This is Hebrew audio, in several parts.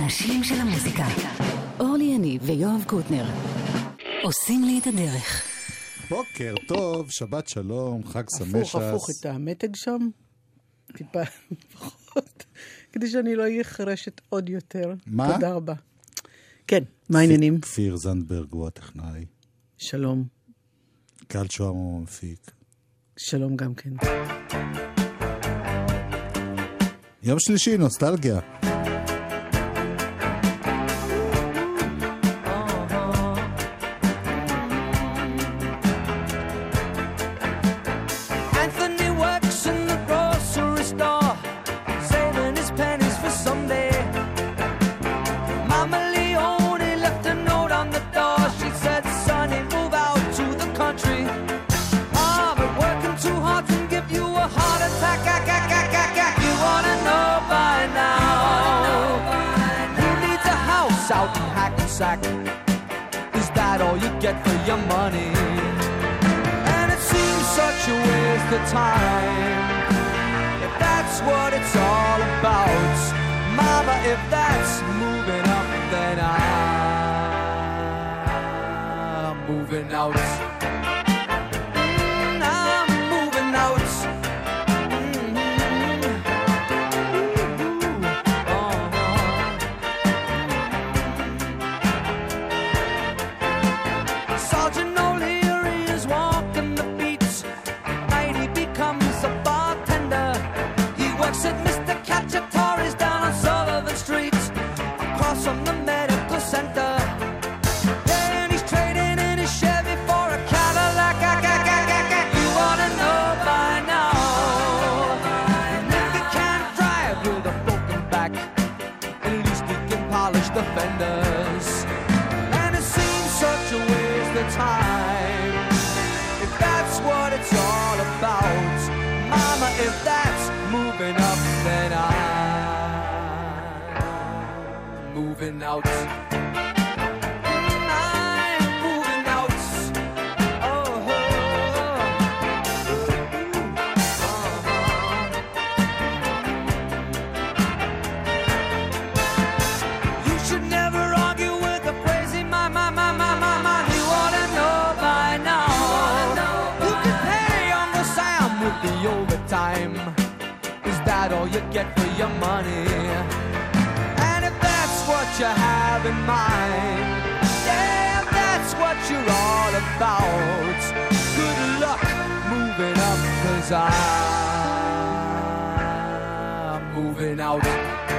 האנשים של המוזיקה. אורלי יניב ויואב קוטנר. עושים לי את הדרך. בוקר טוב, שבת שלום, חג שמח. הפוך, הפוך, את המתג שם, טיפה פחות, כדי שאני לא אהיה חרשת עוד יותר. מה? תודה רבה. כן, מה העניינים? כפיר זנדברג הוא הטכנאי. שלום. קהל שוהם הוא המפיק. שלום גם כן. יום שלישי, נוסטלגיה. somos médicos santos. That all you get for your money? Have in mind, yeah, that's what you're all about. Good luck moving up, cause I'm moving out.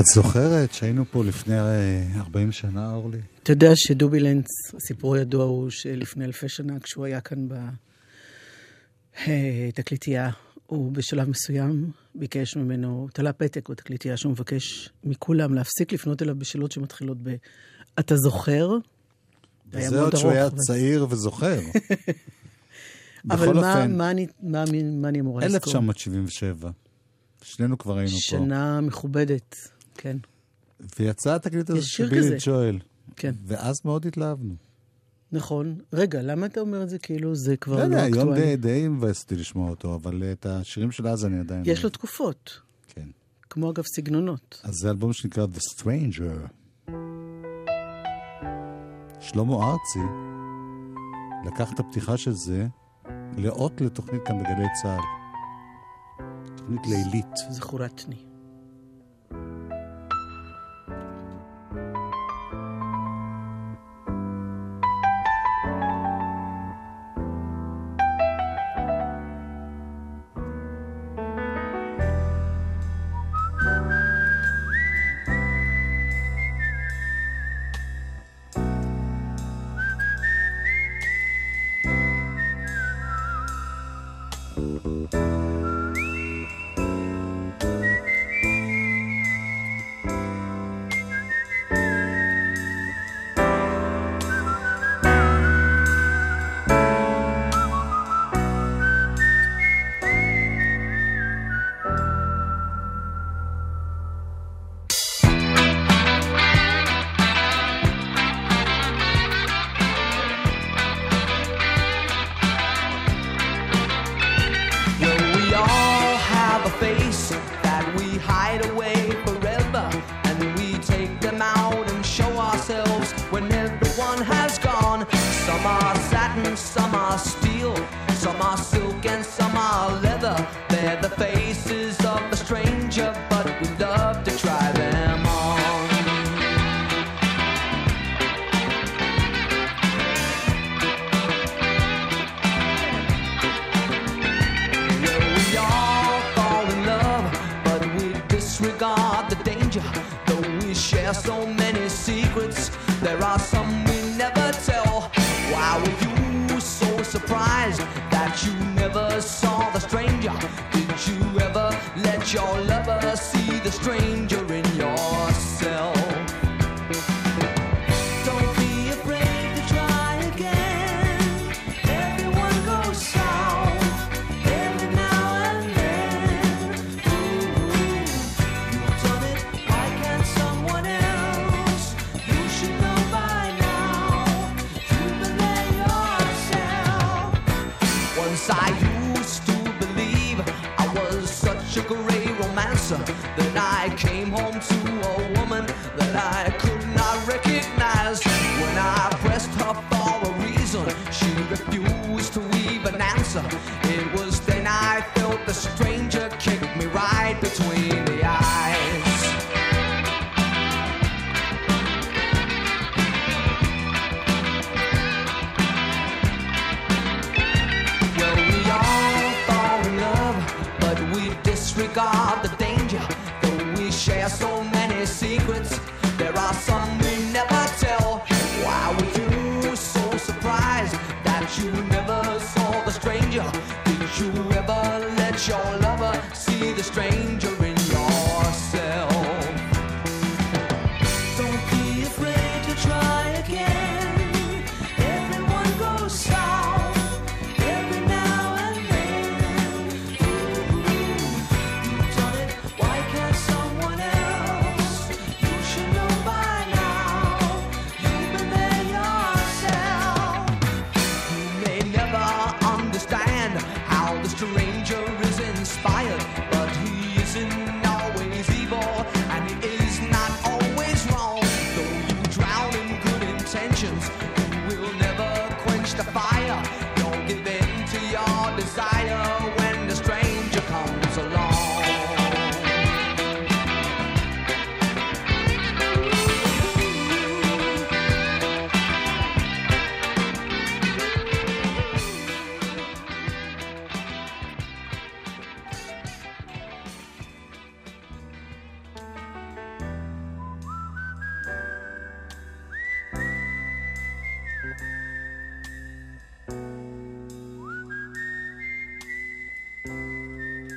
את זוכרת שהיינו פה לפני אה, 40 שנה, אורלי? אתה יודע שדובי לנץ, הסיפור הידוע הוא שלפני אלפי שנה, כשהוא היה כאן בתקליטייה, הוא בשלב מסוים ביקש ממנו, תלה פתק בתקליטייה שהוא מבקש מכולם להפסיק לפנות אליו בשאלות שמתחילות ב... אתה זוכר? מאוד עוד שהוא היה צעיר וזוכר. אבל בכל מה, אופן, מה, אני, מה, אני- מה אני אמורה לזכור? 1977. שנינו כבר היינו פה. שנה מכובדת, כן, ויצא התקליט הזה של בילי. ג'ואל. כן, ואז מאוד התלהבנו. נכון. רגע, למה אתה אומר את זה כאילו זה כבר לא לא יודע, היום אקטואלי? די- די מבאס אותי לשמוע אותו, אבל את השירים של אז אני עדיין... יש לו אוהב. תקופות, כן. כמו אגב סגנונות. אז זה אלבום שנקרא The Stranger. שלמה ארצי לקח את הפתיחה של זה לאות לתוכנית כאן בגלי צה"ל. תוכנית לילית. זכורתני.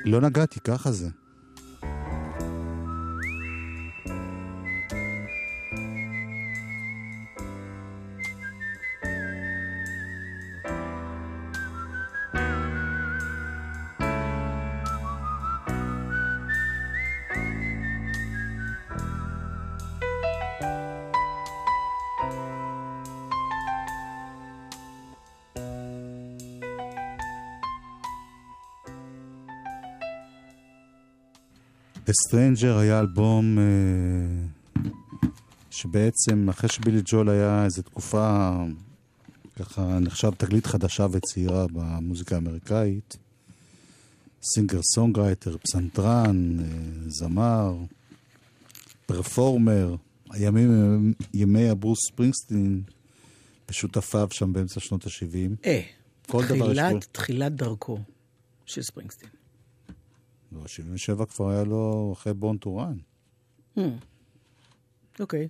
לא נגעתי, ככה זה. Stranger היה אלבום אה, שבעצם אחרי שבילי ג'ואל היה איזו תקופה ככה נחשב תגלית חדשה וצעירה במוזיקה האמריקאית. singer songwriter, פסנתרן, אה, זמר, performer. הימים הם ימי הברוס ספרינגסטין ושותפיו שם באמצע שנות ה-70. אה, תחילת, תחילת דרכו של ספרינגסטין. אבל 77 כבר היה לו אחרי Born to Run. Hmm. אוקיי.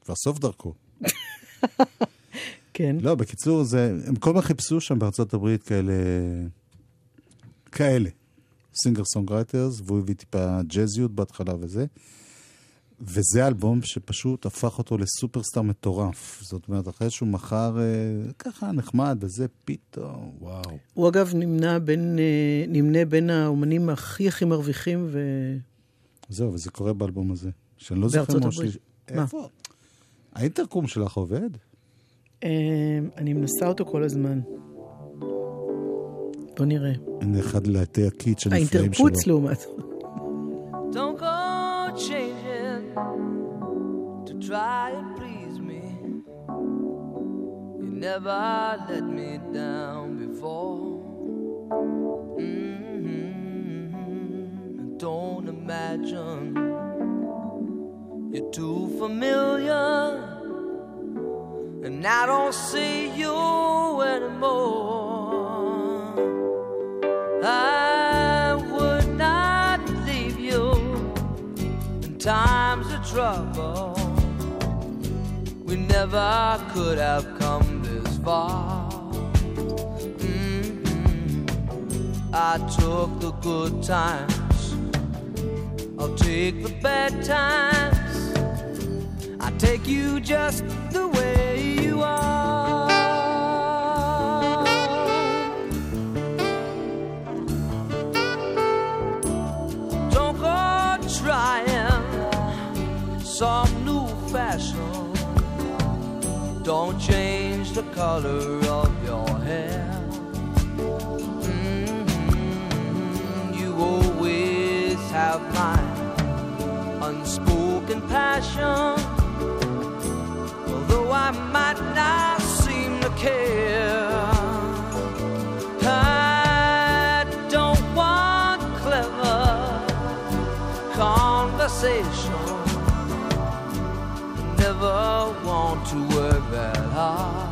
כבר סוף דרכו. כן. לא, בקיצור, זה, הם כל הזמן חיפשו שם בארצות הברית כאלה, כאלה, singer songwriters, והוא הביא טיפה ג'אזיות בהתחלה וזה. וזה אלבום שפשוט הפך אותו ל superstar מטורף. זאת אומרת, אחרי שהוא מכר אה, ככה נחמד, וזה פתאום, וואו. הוא אגב נמנה בין, אה, נמנה בין האומנים הכי הכי מרוויחים ו... זהו, וזה קורה באלבום הזה. שאני לא זוכר מה שלי... איפה? האינטרקום שלך עובד? אה, אני מנסה אותו כל הזמן. בוא נראה. אין אחד לעטי הקיט של נפלאים שלו. האינטרפוץ לעומת. זאת. Never let me down before. Mhm. Don't imagine you're too familiar, and I don't see you anymore. I would not leave you in times of trouble. We never could have come far. Mhm. I took the good times, I'll take the bad times. I take you just the way you are. Don't go trying some new fashion. Don't change the color of your hair. Mhm. You always have my unspoken passion. Although I might not seem to care. I don't want clever conversation. Never want to work that hard.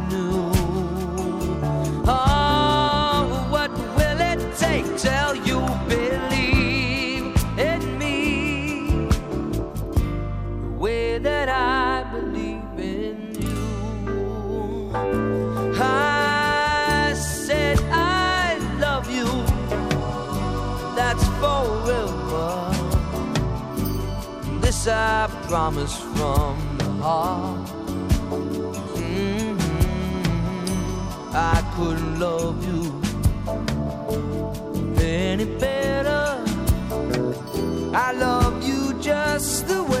This I promise from the heart. Mhm. I couldn't love you any better. I love you just the way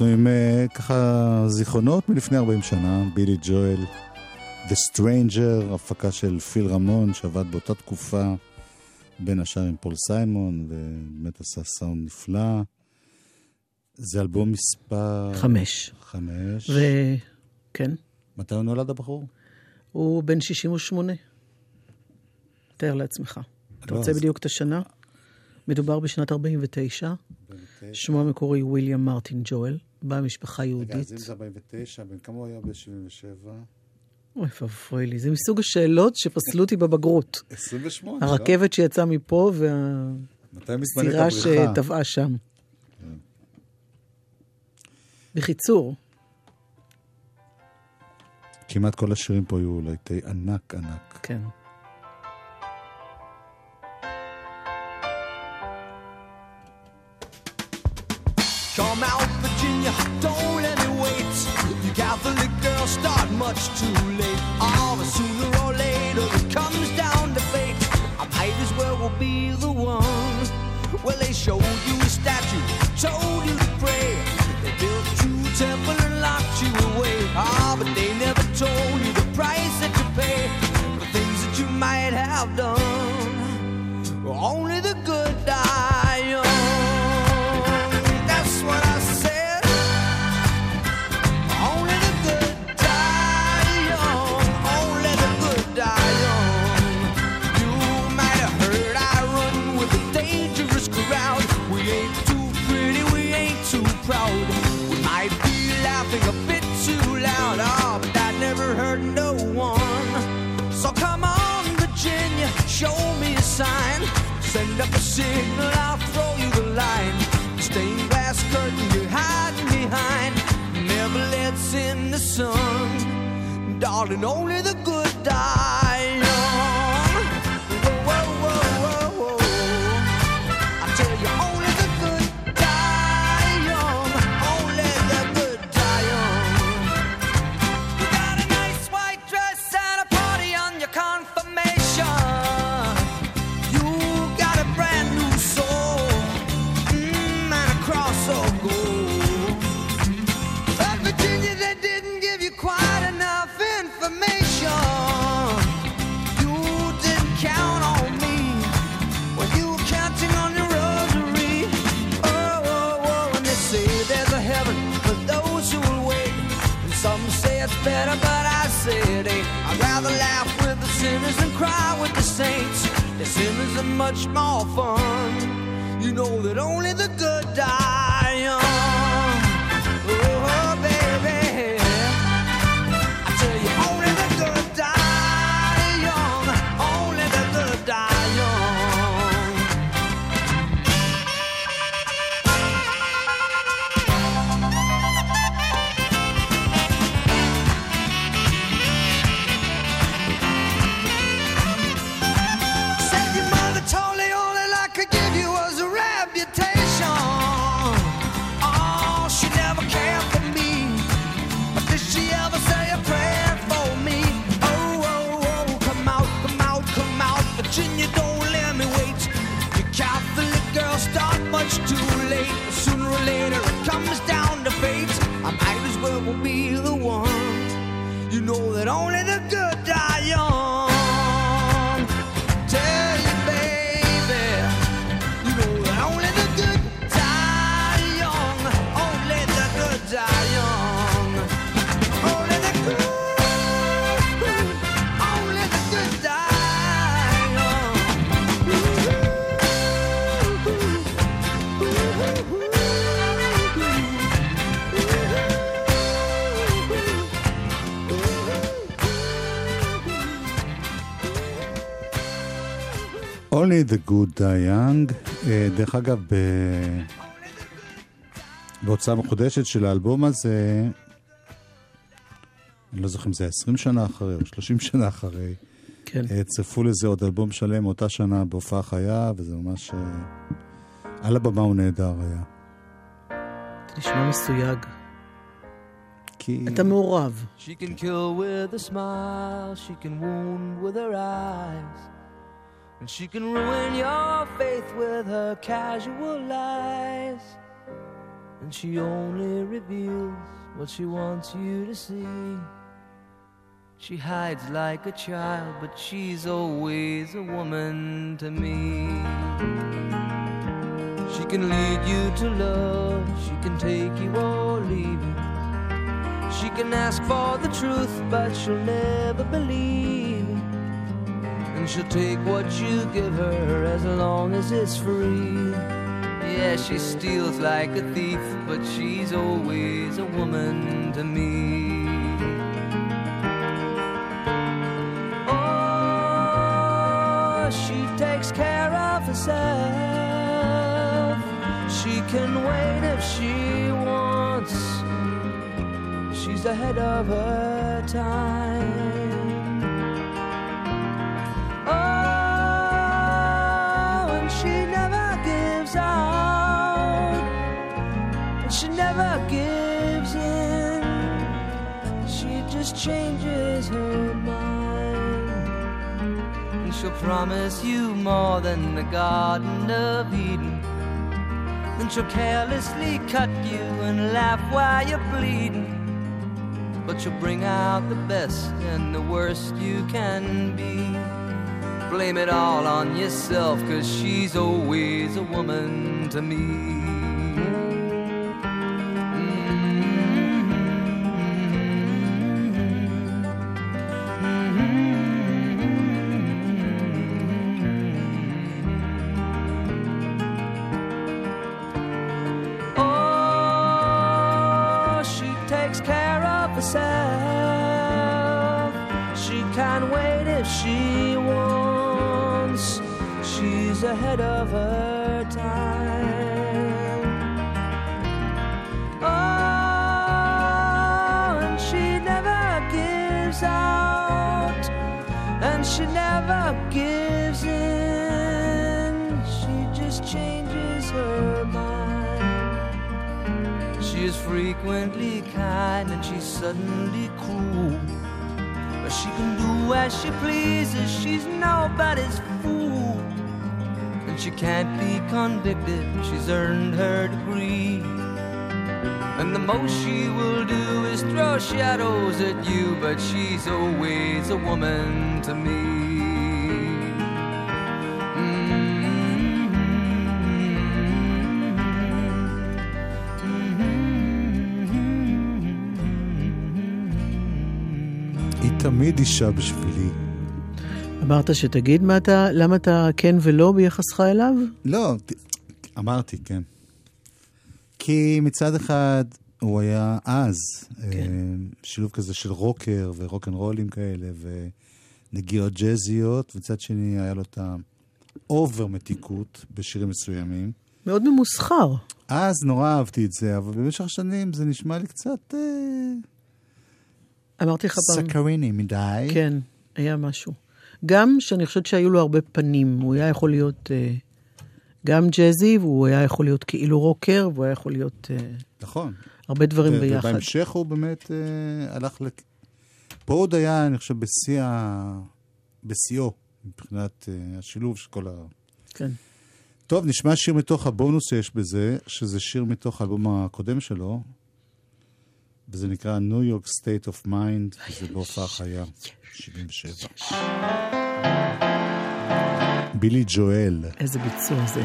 אנחנו עם אה, ככה זיכרונות מלפני 40 שנה, בילי ג'ואל, The Stranger, הפקה של פיל רמון, שעבד באותה תקופה בין השאר עם פול סיימון, ובאמת עשה סאונד נפלא. זה אלבום מספר... חמש. חמש. וכן, מתי הוא נולד הבחור? הוא בן 68. תאר לעצמך. אתה לא, רוצה אז- בדיוק את השנה? מדובר בשנת 49. שמו המקורי וויליאם מרטין ג'ואל, באה משפחה יהודית. רגע, אז אם זה 49, בן כמה הוא היה ב-77? אוי ואבוי לי, זה מסוג השאלות שפסלו אותי בבגרות. 28, לא? הרכבת שיצאה מפה והסירה שטבעה שם. כן. בקיצור. כמעט כל השירים פה היו אולי תה ענק ענק. כן. I'd rather laugh with the sinners than cry with the saints. The sinners are much more fun. You know that only the good die. Only the Good Die Young. Uh, דרך אגב, ב... בהוצאה מחודשת של האלבום הזה, אני לא זוכר אם זה 20 שנה אחרי או 30 שנה אחרי, כן. אה, צפו לזה עוד אלבום שלם אותה שנה בהופעה חיה, וזה ממש... אה, על הבמה הוא נהדר היה. זה נשמע מסויג. כי... אתה מעורב. She can kill with a smile, she can wound with her eyes. And she can ruin your faith with her casual lies. And she only reveals what she wants you to see. She hides like a child, but she's always a woman to me. She can lead you to love, she can take you or leave you. She can ask for the truth, but she'll never believe. And she'll take what you give her as long as it's free. Yeah, she steals like a thief, but she's always a woman to me. Oh, she takes care of herself. She can wait if she wants. She's ahead of her time. Just changes her mind. And she'll promise you more than the Garden of Eden. Then she'll carelessly cut you and laugh while you're bleeding. But she'll bring out the best and the worst you can be. Blame it all on yourself, cause she's always a woman to me. Convicted, she's earned her degree. And the most she will do is throw shadows at you, but she's always a woman to me. היא תמיד אישה בשבילי. אמרת שתגיד מה אתה, למה אתה כן ולא ביחסך אליו? לא, אמרתי, כן. כי מצד אחד הוא היה אז, כן. אה, שילוב כזה של רוקר ורוקנרולים כאלה ונגיעות ג'אזיות, מצד שני היה לו את ה over מתיקות בשירים מסוימים. מאוד ממוסחר. אז נורא אהבתי את זה, אבל במשך השנים זה נשמע לי קצת אה, אמרתי לך פעם... סקריני מדי. כן, היה משהו. גם שאני חושבת שהיו לו הרבה פנים. הוא היה יכול להיות אה, גם ג'אזי, והוא היה יכול להיות כאילו רוקר, והוא היה יכול להיות אה, נכון. הרבה דברים ו- ביחד. ובהמשך הוא באמת אה, הלך ל... פה עוד היה, אני חושב, בשיא ה... בשיאו, מבחינת אה, השילוב של כל ה... כן. טוב, נשמע שיר מתוך הבונוס שיש בזה, שזה שיר מתוך האלבום הקודם שלו, וזה נקרא New York State of Mind, וזה בהופעה חיה, 77. בילי ג'ואל. איזה ביצוע זה.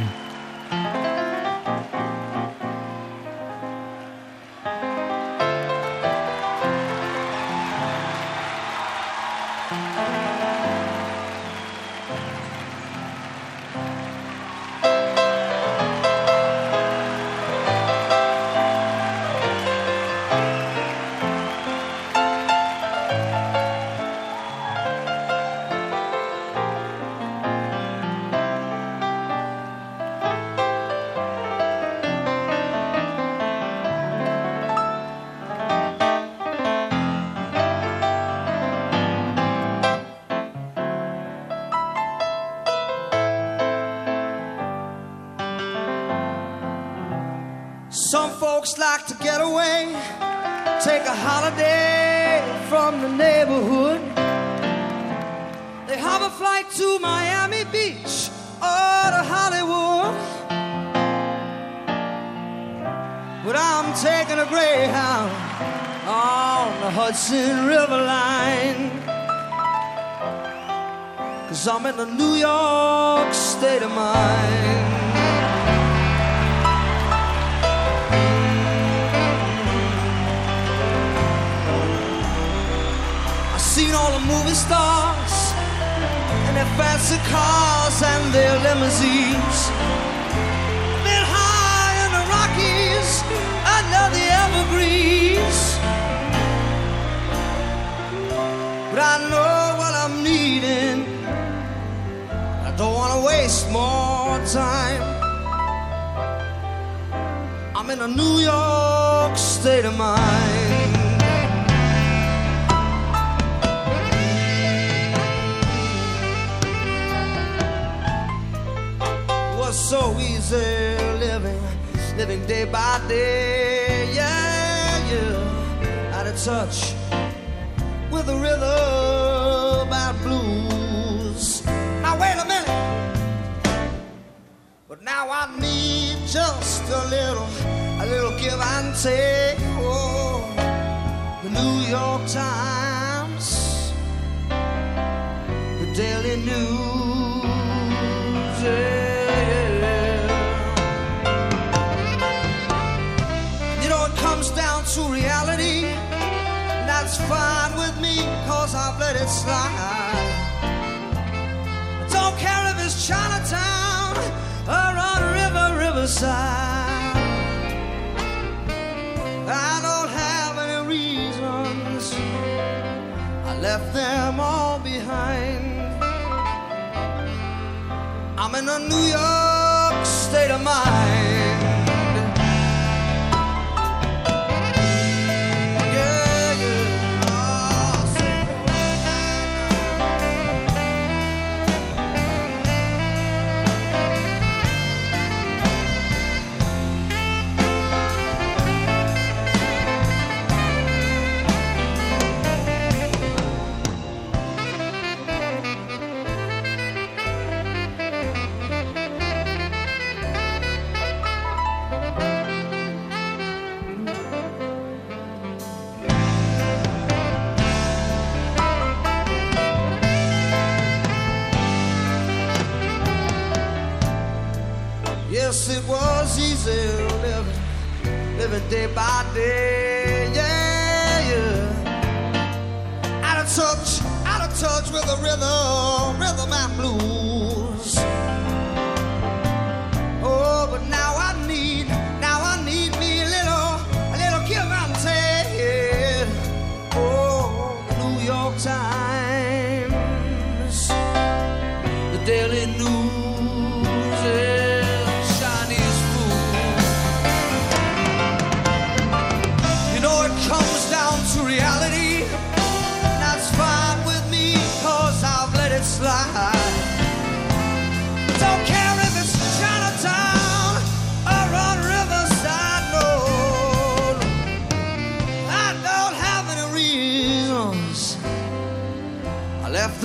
To get away, take a holiday from the neighborhood. They have a flight to Miami Beach or to Hollywood. But I'm taking a Greyhound on the Hudson River line. Cause I'm in the New York state of mind. Seen all the movie stars and their fancy cars and their limousines. Been high in the Rockies under the evergreens. But I know what I'm needing. I don't want to waste more time. I'm in a New York state of mind. So easy living, living day by day. Yeah, yeah, out of touch with the rhythm and blues. Now wait a minute. But now I need just a little, a little give and take. Oh, the New York Times, the Daily News. Yeah. Fine with me, cause I've let it slide. Don't care if it's Chinatown or on River Riverside. I don't have any reasons. I left them all behind. I'm in a New York state of mind.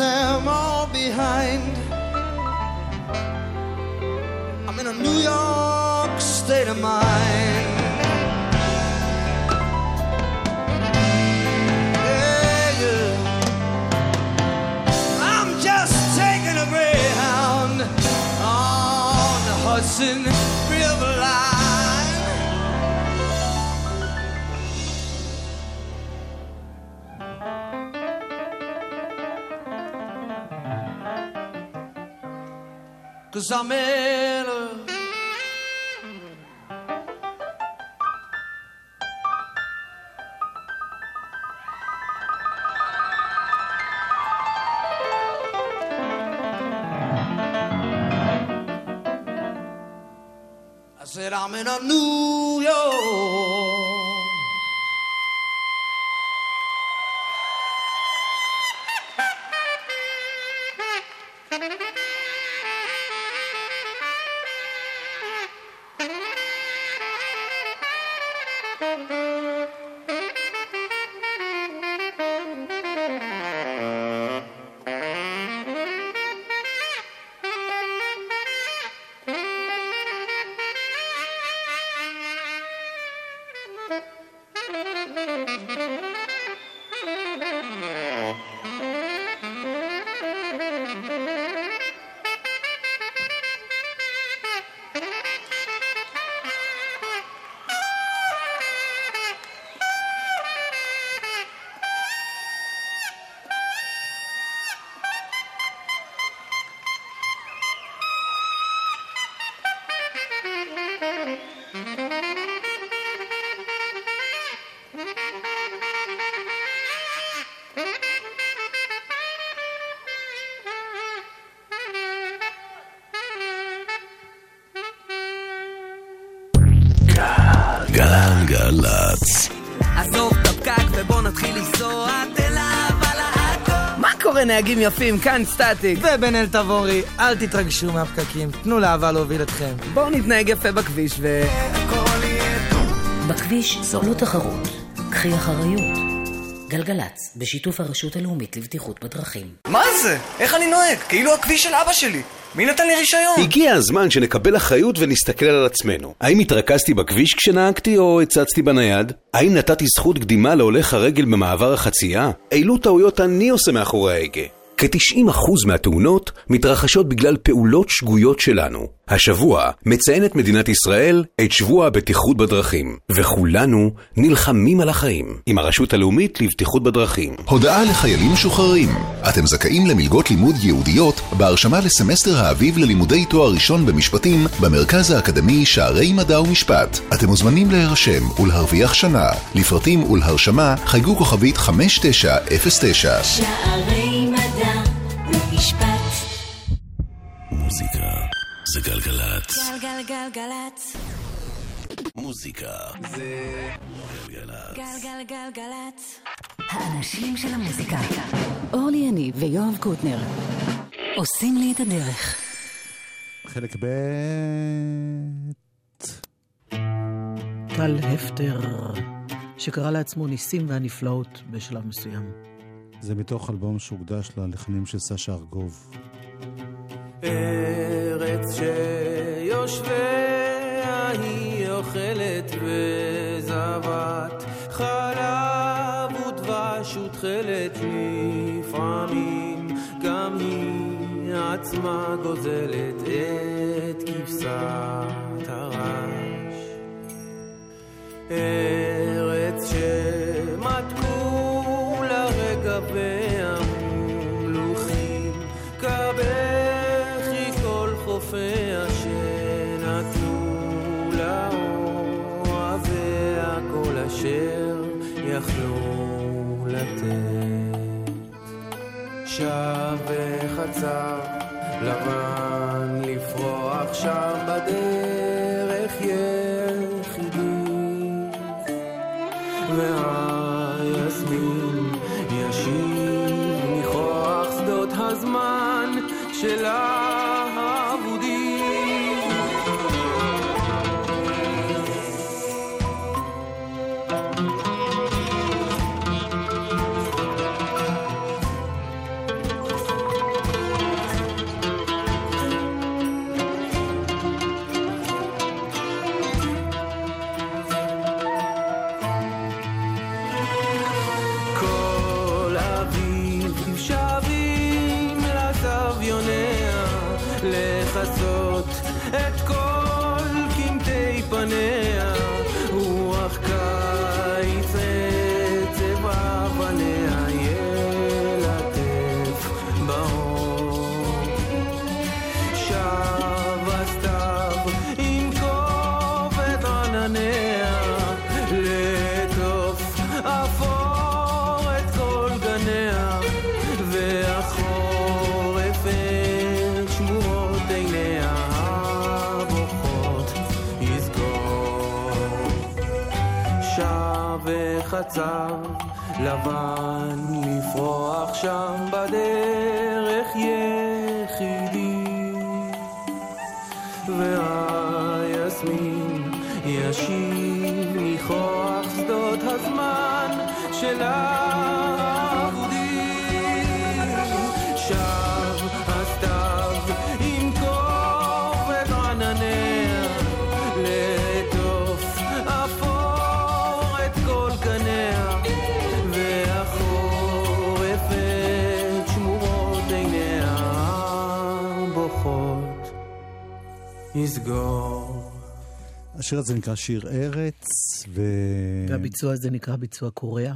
Them all behind. I'm in a New York state of mind. Yeah, yeah. I'm just taking a greyhound on the Hudson Cause I'm in קורה נהגים יפים? כאן סטטיק. ובן אל תבורי, אל תתרגשו מהפקקים, תנו לאהבה להוביל אתכם. בואו נתנהג יפה בכביש ו... בכביש זו לא תחרות. קחי אחריות. גלגלצ, בשיתוף הרשות הלאומית לבטיחות בדרכים. מה זה? איך אני נוהג? כאילו הכביש של אבא שלי. מי נתן לי רישיון? הגיע הזמן שנקבל אחריות ונסתכל על עצמנו. האם התרכזתי בכביש כשנהגתי או הצצתי בנייד? האם נתתי זכות קדימה להולך הרגל במעבר החצייה? אילו טעויות אני עושה מאחורי ההגה? כ-90% מהתאונות מתרחשות בגלל פעולות שגויות שלנו. השבוע מציינת מדינת ישראל את שבוע הבטיחות בדרכים, וכולנו נלחמים על החיים עם הרשות הלאומית לבטיחות בדרכים. הודעה לחיילים משוחררים. אתם זכאים למלגות לימוד ייעודיות בהרשמה לסמסטר האביב ללימודי תואר ראשון במשפטים במרכז האקדמי שערי מדע ומשפט. אתם מוזמנים להירשם ולהרוויח שנה. לפרטים ולהרשמה חייגו כוכבית 5909. שערי זה גלגלצ. גלגלגלגלצ. מוזיקה זה גלגלצ. גלגלגלגלצ. האנשים של המוזיקה. אורלי יניב ויואב קוטנר. עושים לי את הדרך. חלק ב' טל הפטר, שקרא לעצמו ניסים והנפלאות בשלב מסוים. זה מתוך אלבום שהוקדש ללחנים של סשה ארגוב. ארץ שיושביה היא אוכלת וזבת. חלב ודבש ותכלת לפעמים גם היא עצמה גוזלת את כבשת הרש. ארץ שמתקו לרגע לתת שב וחצב לבן לפרוח שם בדרך השיר הזה נקרא שיר ארץ, ו... והביצוע הזה נקרא ביצוע קוריאה.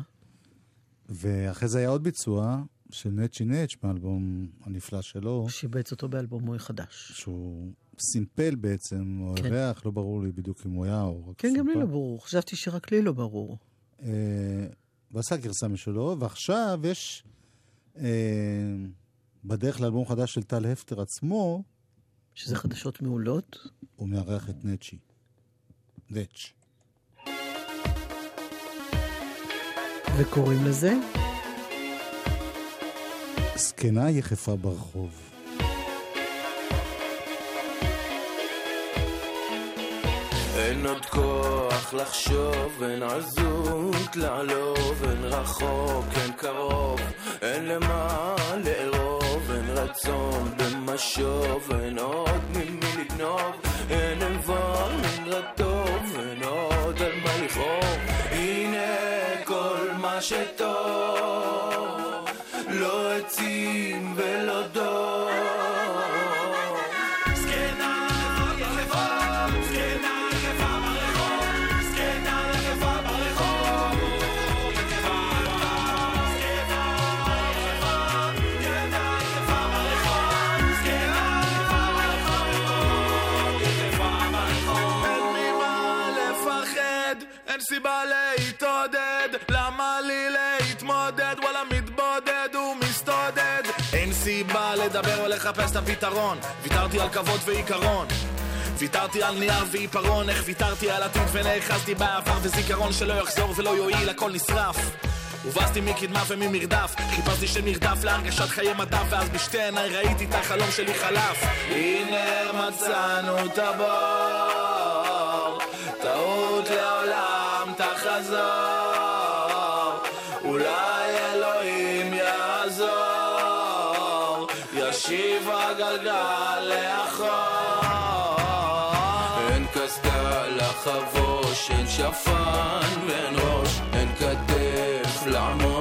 ואחרי זה היה עוד ביצוע של נצ'י נץ' באלבום הנפלא שלו, הוא שיבץ אותו באלבומו החדש. שהוא סימפל בעצם, או כן. אירח, לא ברור לי בדיוק אם הוא היה או רק כן, גם לי סימפל. לא ברור. חשבתי שרק לי לא ברור. אה, ועשה גרסה משלו, ועכשיו יש אה, בדרך לאלבום חדש של טל הפטר עצמו, שזה חדשות מעולות. הוא מארח את נצ'י. נץ'. וקוראים לזה? זקנה יחפה ברחוב. אין עוד כוח לחשוב, אין עזות לעלוב, אין רחוק, אין קרוב, אין למה אין רצון במשוב, אין עוד ממי לגנוב, אין איבר, אין רטוב, אין עוד על מה לכאוב. הנה כל מה שטוב, לא עצים ולא דור. סיבה להתעודד, למה לי להתמודד? וואלה מתבודד ומסתודד. אין סיבה לדבר או לחפש את הפתרון, ויתרתי על כבוד ועיקרון. ויתרתי על נייר ועיפרון, איך ויתרתי על עתיד ונאחזתי בעבר וזיכרון שלא יחזור ולא יועיל, הכל נשרף. הובסתי מקדמה וממרדף, חיפשתי שנרדף להרגשת חיי מדף, ואז בשתי עיניי ראיתי את החלום שלי חלף. הנה מצאנו את הבור, טעות תחזור, אולי אלוהים יעזור, ישיב הגלגל לאחור. אין קסדה לחבוש, אין שפן ואין ראש, אין כתף לעמוד,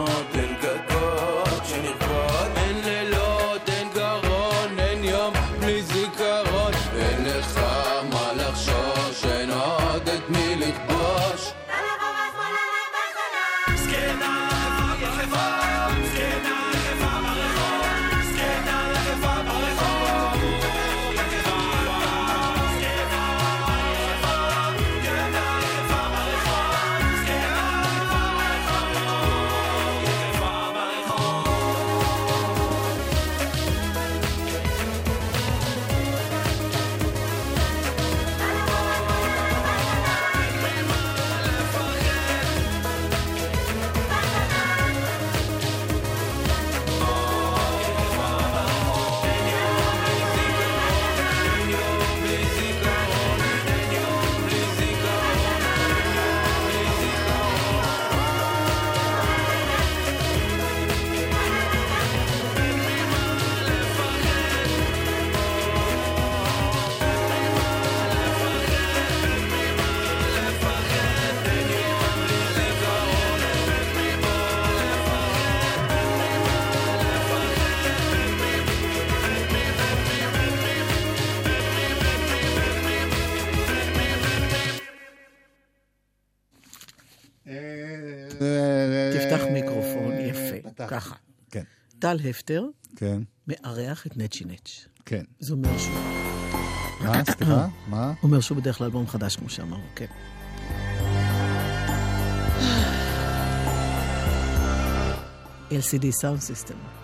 טל הפטר כן, מארח את נצ'י נץ'. כן. זה אומר שהוא... מה? סליחה? מה? אומר שהוא בדרך כלל אלבום חדש, כמו שאמרנו, כן. LCD Sound System.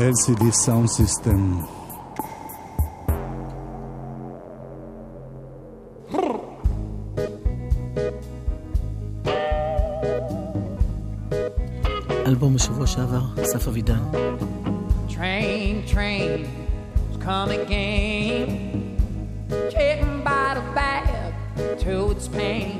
LCD sound system. אלבום בשבוע שעבר, אסף אבידן. Train, train, come again, kitten by the back to its pain.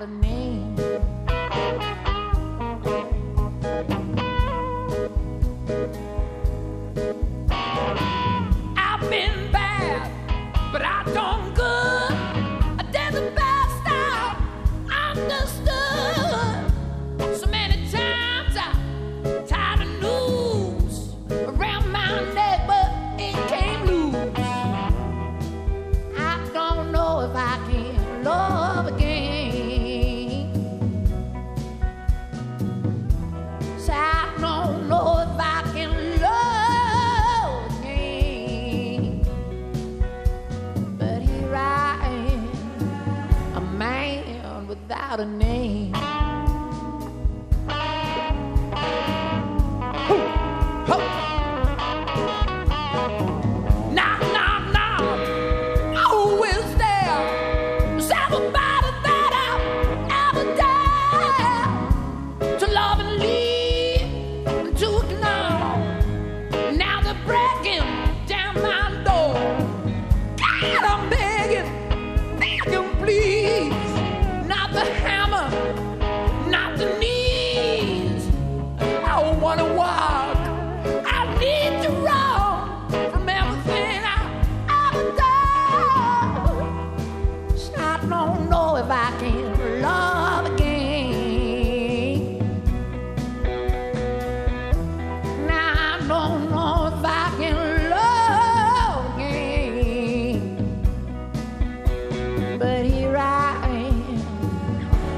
The name.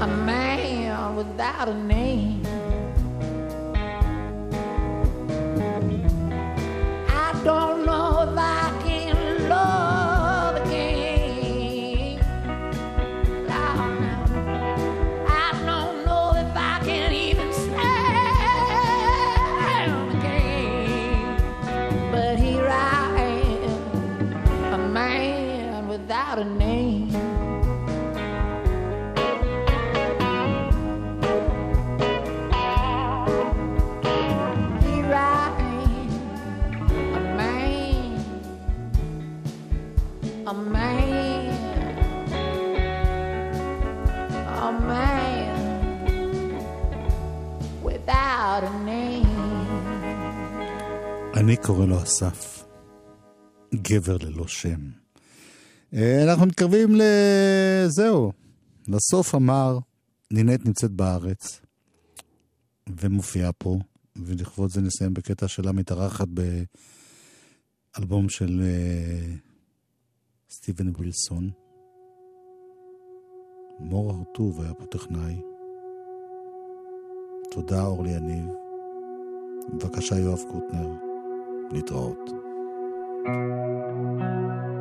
a man without a name. קורא לו אסף. גבר ללא שם. אה, אנחנו מתקרבים לזהו. לסוף אמר, נינת נמצאת בארץ, ומופיעה פה, ולכבוד זה נסיים בקטע שלה מתארחת באלבום של אה, סטיבן ווילסון. מור הרטוב היה פה טכנאי. תודה, אורלי יניב. בבקשה, יואב קוטנר. להתראות. thank you